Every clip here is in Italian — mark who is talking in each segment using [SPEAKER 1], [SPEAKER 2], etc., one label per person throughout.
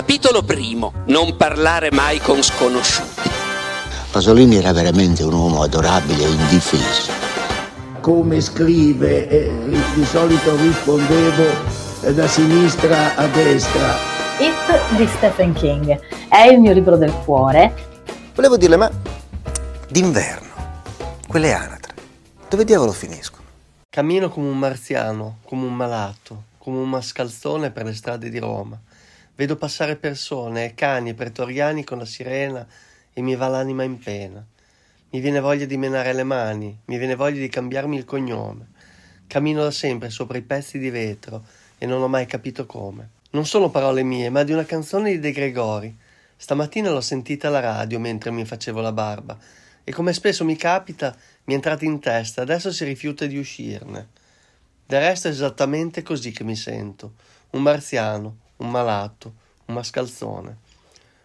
[SPEAKER 1] Capitolo primo. Non parlare mai con sconosciuti.
[SPEAKER 2] Pasolini era veramente un uomo adorabile e indifeso.
[SPEAKER 3] Come scrive, eh, di solito rispondevo eh, da sinistra a destra.
[SPEAKER 4] It di Stephen King è il mio libro del cuore.
[SPEAKER 5] Volevo dirle, ma d'inverno, quelle anatre, dove diavolo finiscono?
[SPEAKER 6] Cammino come un marziano, come un malato, come un mascalzone per le strade di Roma. Vedo passare persone e cani pretoriani con la sirena e mi va l'anima in pena. Mi viene voglia di menare le mani, mi viene voglia di cambiarmi il cognome. Cammino da sempre sopra i pezzi di vetro e non ho mai capito come. Non sono parole mie, ma di una canzone di De Gregori. Stamattina l'ho sentita alla radio mentre mi facevo la barba e come spesso mi capita mi è entrata in testa, adesso si rifiuta di uscirne. Del resto è esattamente così che mi sento, un marziano, un malato, un mascalzone.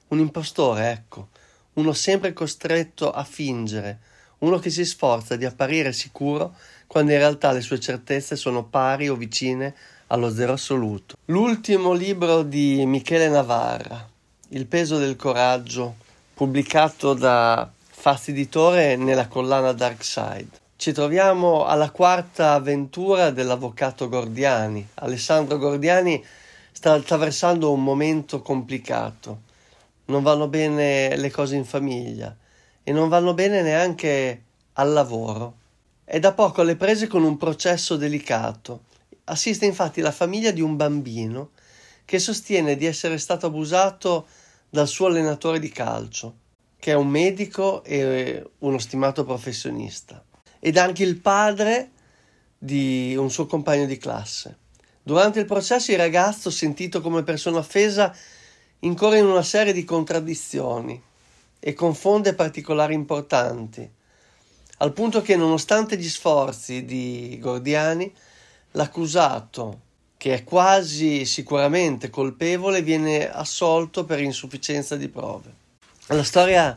[SPEAKER 6] Un impostore, ecco, uno sempre costretto a fingere, uno che si sforza di apparire sicuro quando in realtà le sue certezze sono pari o vicine allo zero assoluto. L'ultimo libro di Michele Navarra, Il peso del coraggio, pubblicato da Fastiditore nella collana Dark Side. Ci troviamo alla quarta avventura dell'avvocato Gordiani. Alessandro Gordiani sta attraversando un momento complicato. Non vanno bene le cose in famiglia e non vanno bene neanche al lavoro. È da poco alle prese con un processo delicato. Assiste infatti la famiglia di un bambino che sostiene di essere stato abusato dal suo allenatore di calcio, che è un medico e uno stimato professionista, ed anche il padre di un suo compagno di classe. Durante il processo il ragazzo, sentito come persona offesa, incorre in una serie di contraddizioni e confonde particolari importanti, al punto che nonostante gli sforzi di Gordiani, l'accusato, che è quasi sicuramente colpevole, viene assolto per insufficienza di prove. La storia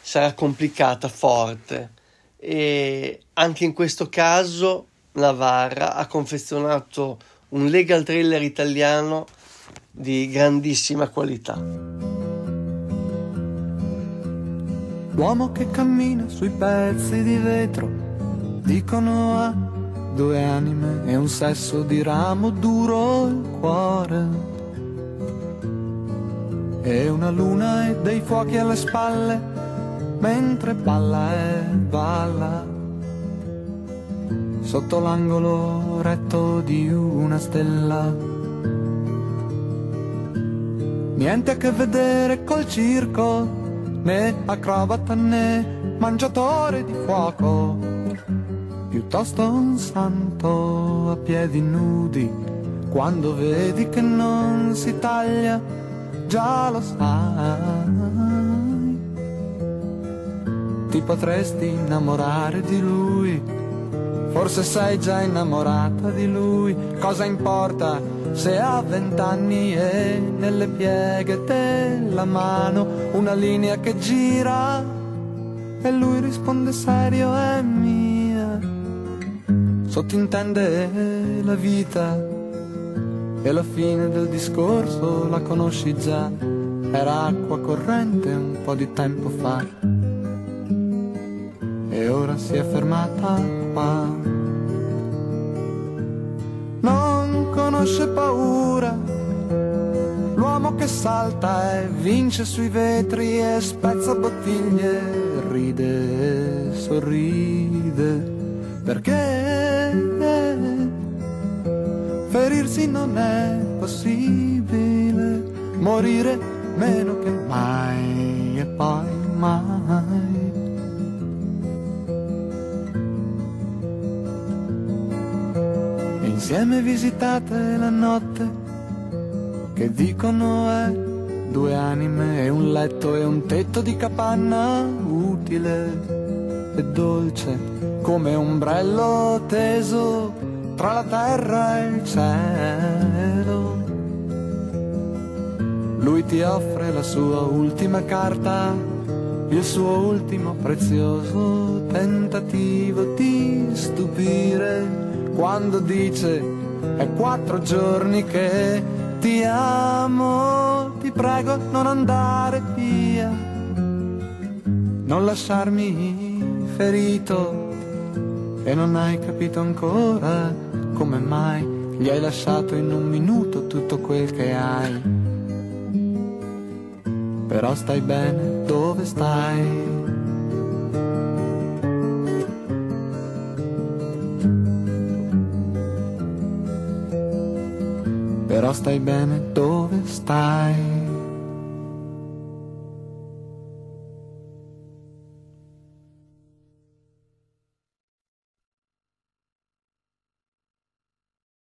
[SPEAKER 6] sarà complicata, forte e anche in questo caso Navarra ha confezionato un legal thriller italiano di grandissima qualità.
[SPEAKER 7] L'uomo che cammina sui pezzi di vetro, dicono ha due anime e un sesso di ramo duro il cuore. E una luna e dei fuochi alle spalle, mentre balla e balla sotto l'angolo retto di una stella. Niente a che vedere col circo, né acrobata né mangiatore di fuoco, piuttosto un santo a piedi nudi, quando vedi che non si taglia, già lo sai. Ti potresti innamorare di lui Forse sei già innamorata di lui, cosa importa se ha vent'anni e nelle pieghe della mano una linea che gira? E lui risponde serio è mia. Sottintende la vita e la fine del discorso la conosci già, era acqua corrente un po' di tempo fa e ora si è fermata qua. Non conosce paura, l'uomo che salta e vince sui vetri e spezza bottiglie, ride e sorride, perché ferirsi non è possibile, morire meno che mai e poi mai. Insieme visitate la notte che dicono è due anime e un letto e un tetto di capanna utile e dolce come ombrello teso tra la terra e il cielo. Lui ti offre la sua ultima carta, il suo ultimo prezioso tentativo di stupire quando dice è quattro giorni che ti amo, ti prego non andare via, non lasciarmi ferito e non hai capito ancora come mai gli hai lasciato in un minuto tutto quel che hai. Però stai bene dove stai. Però stai bene dove stai.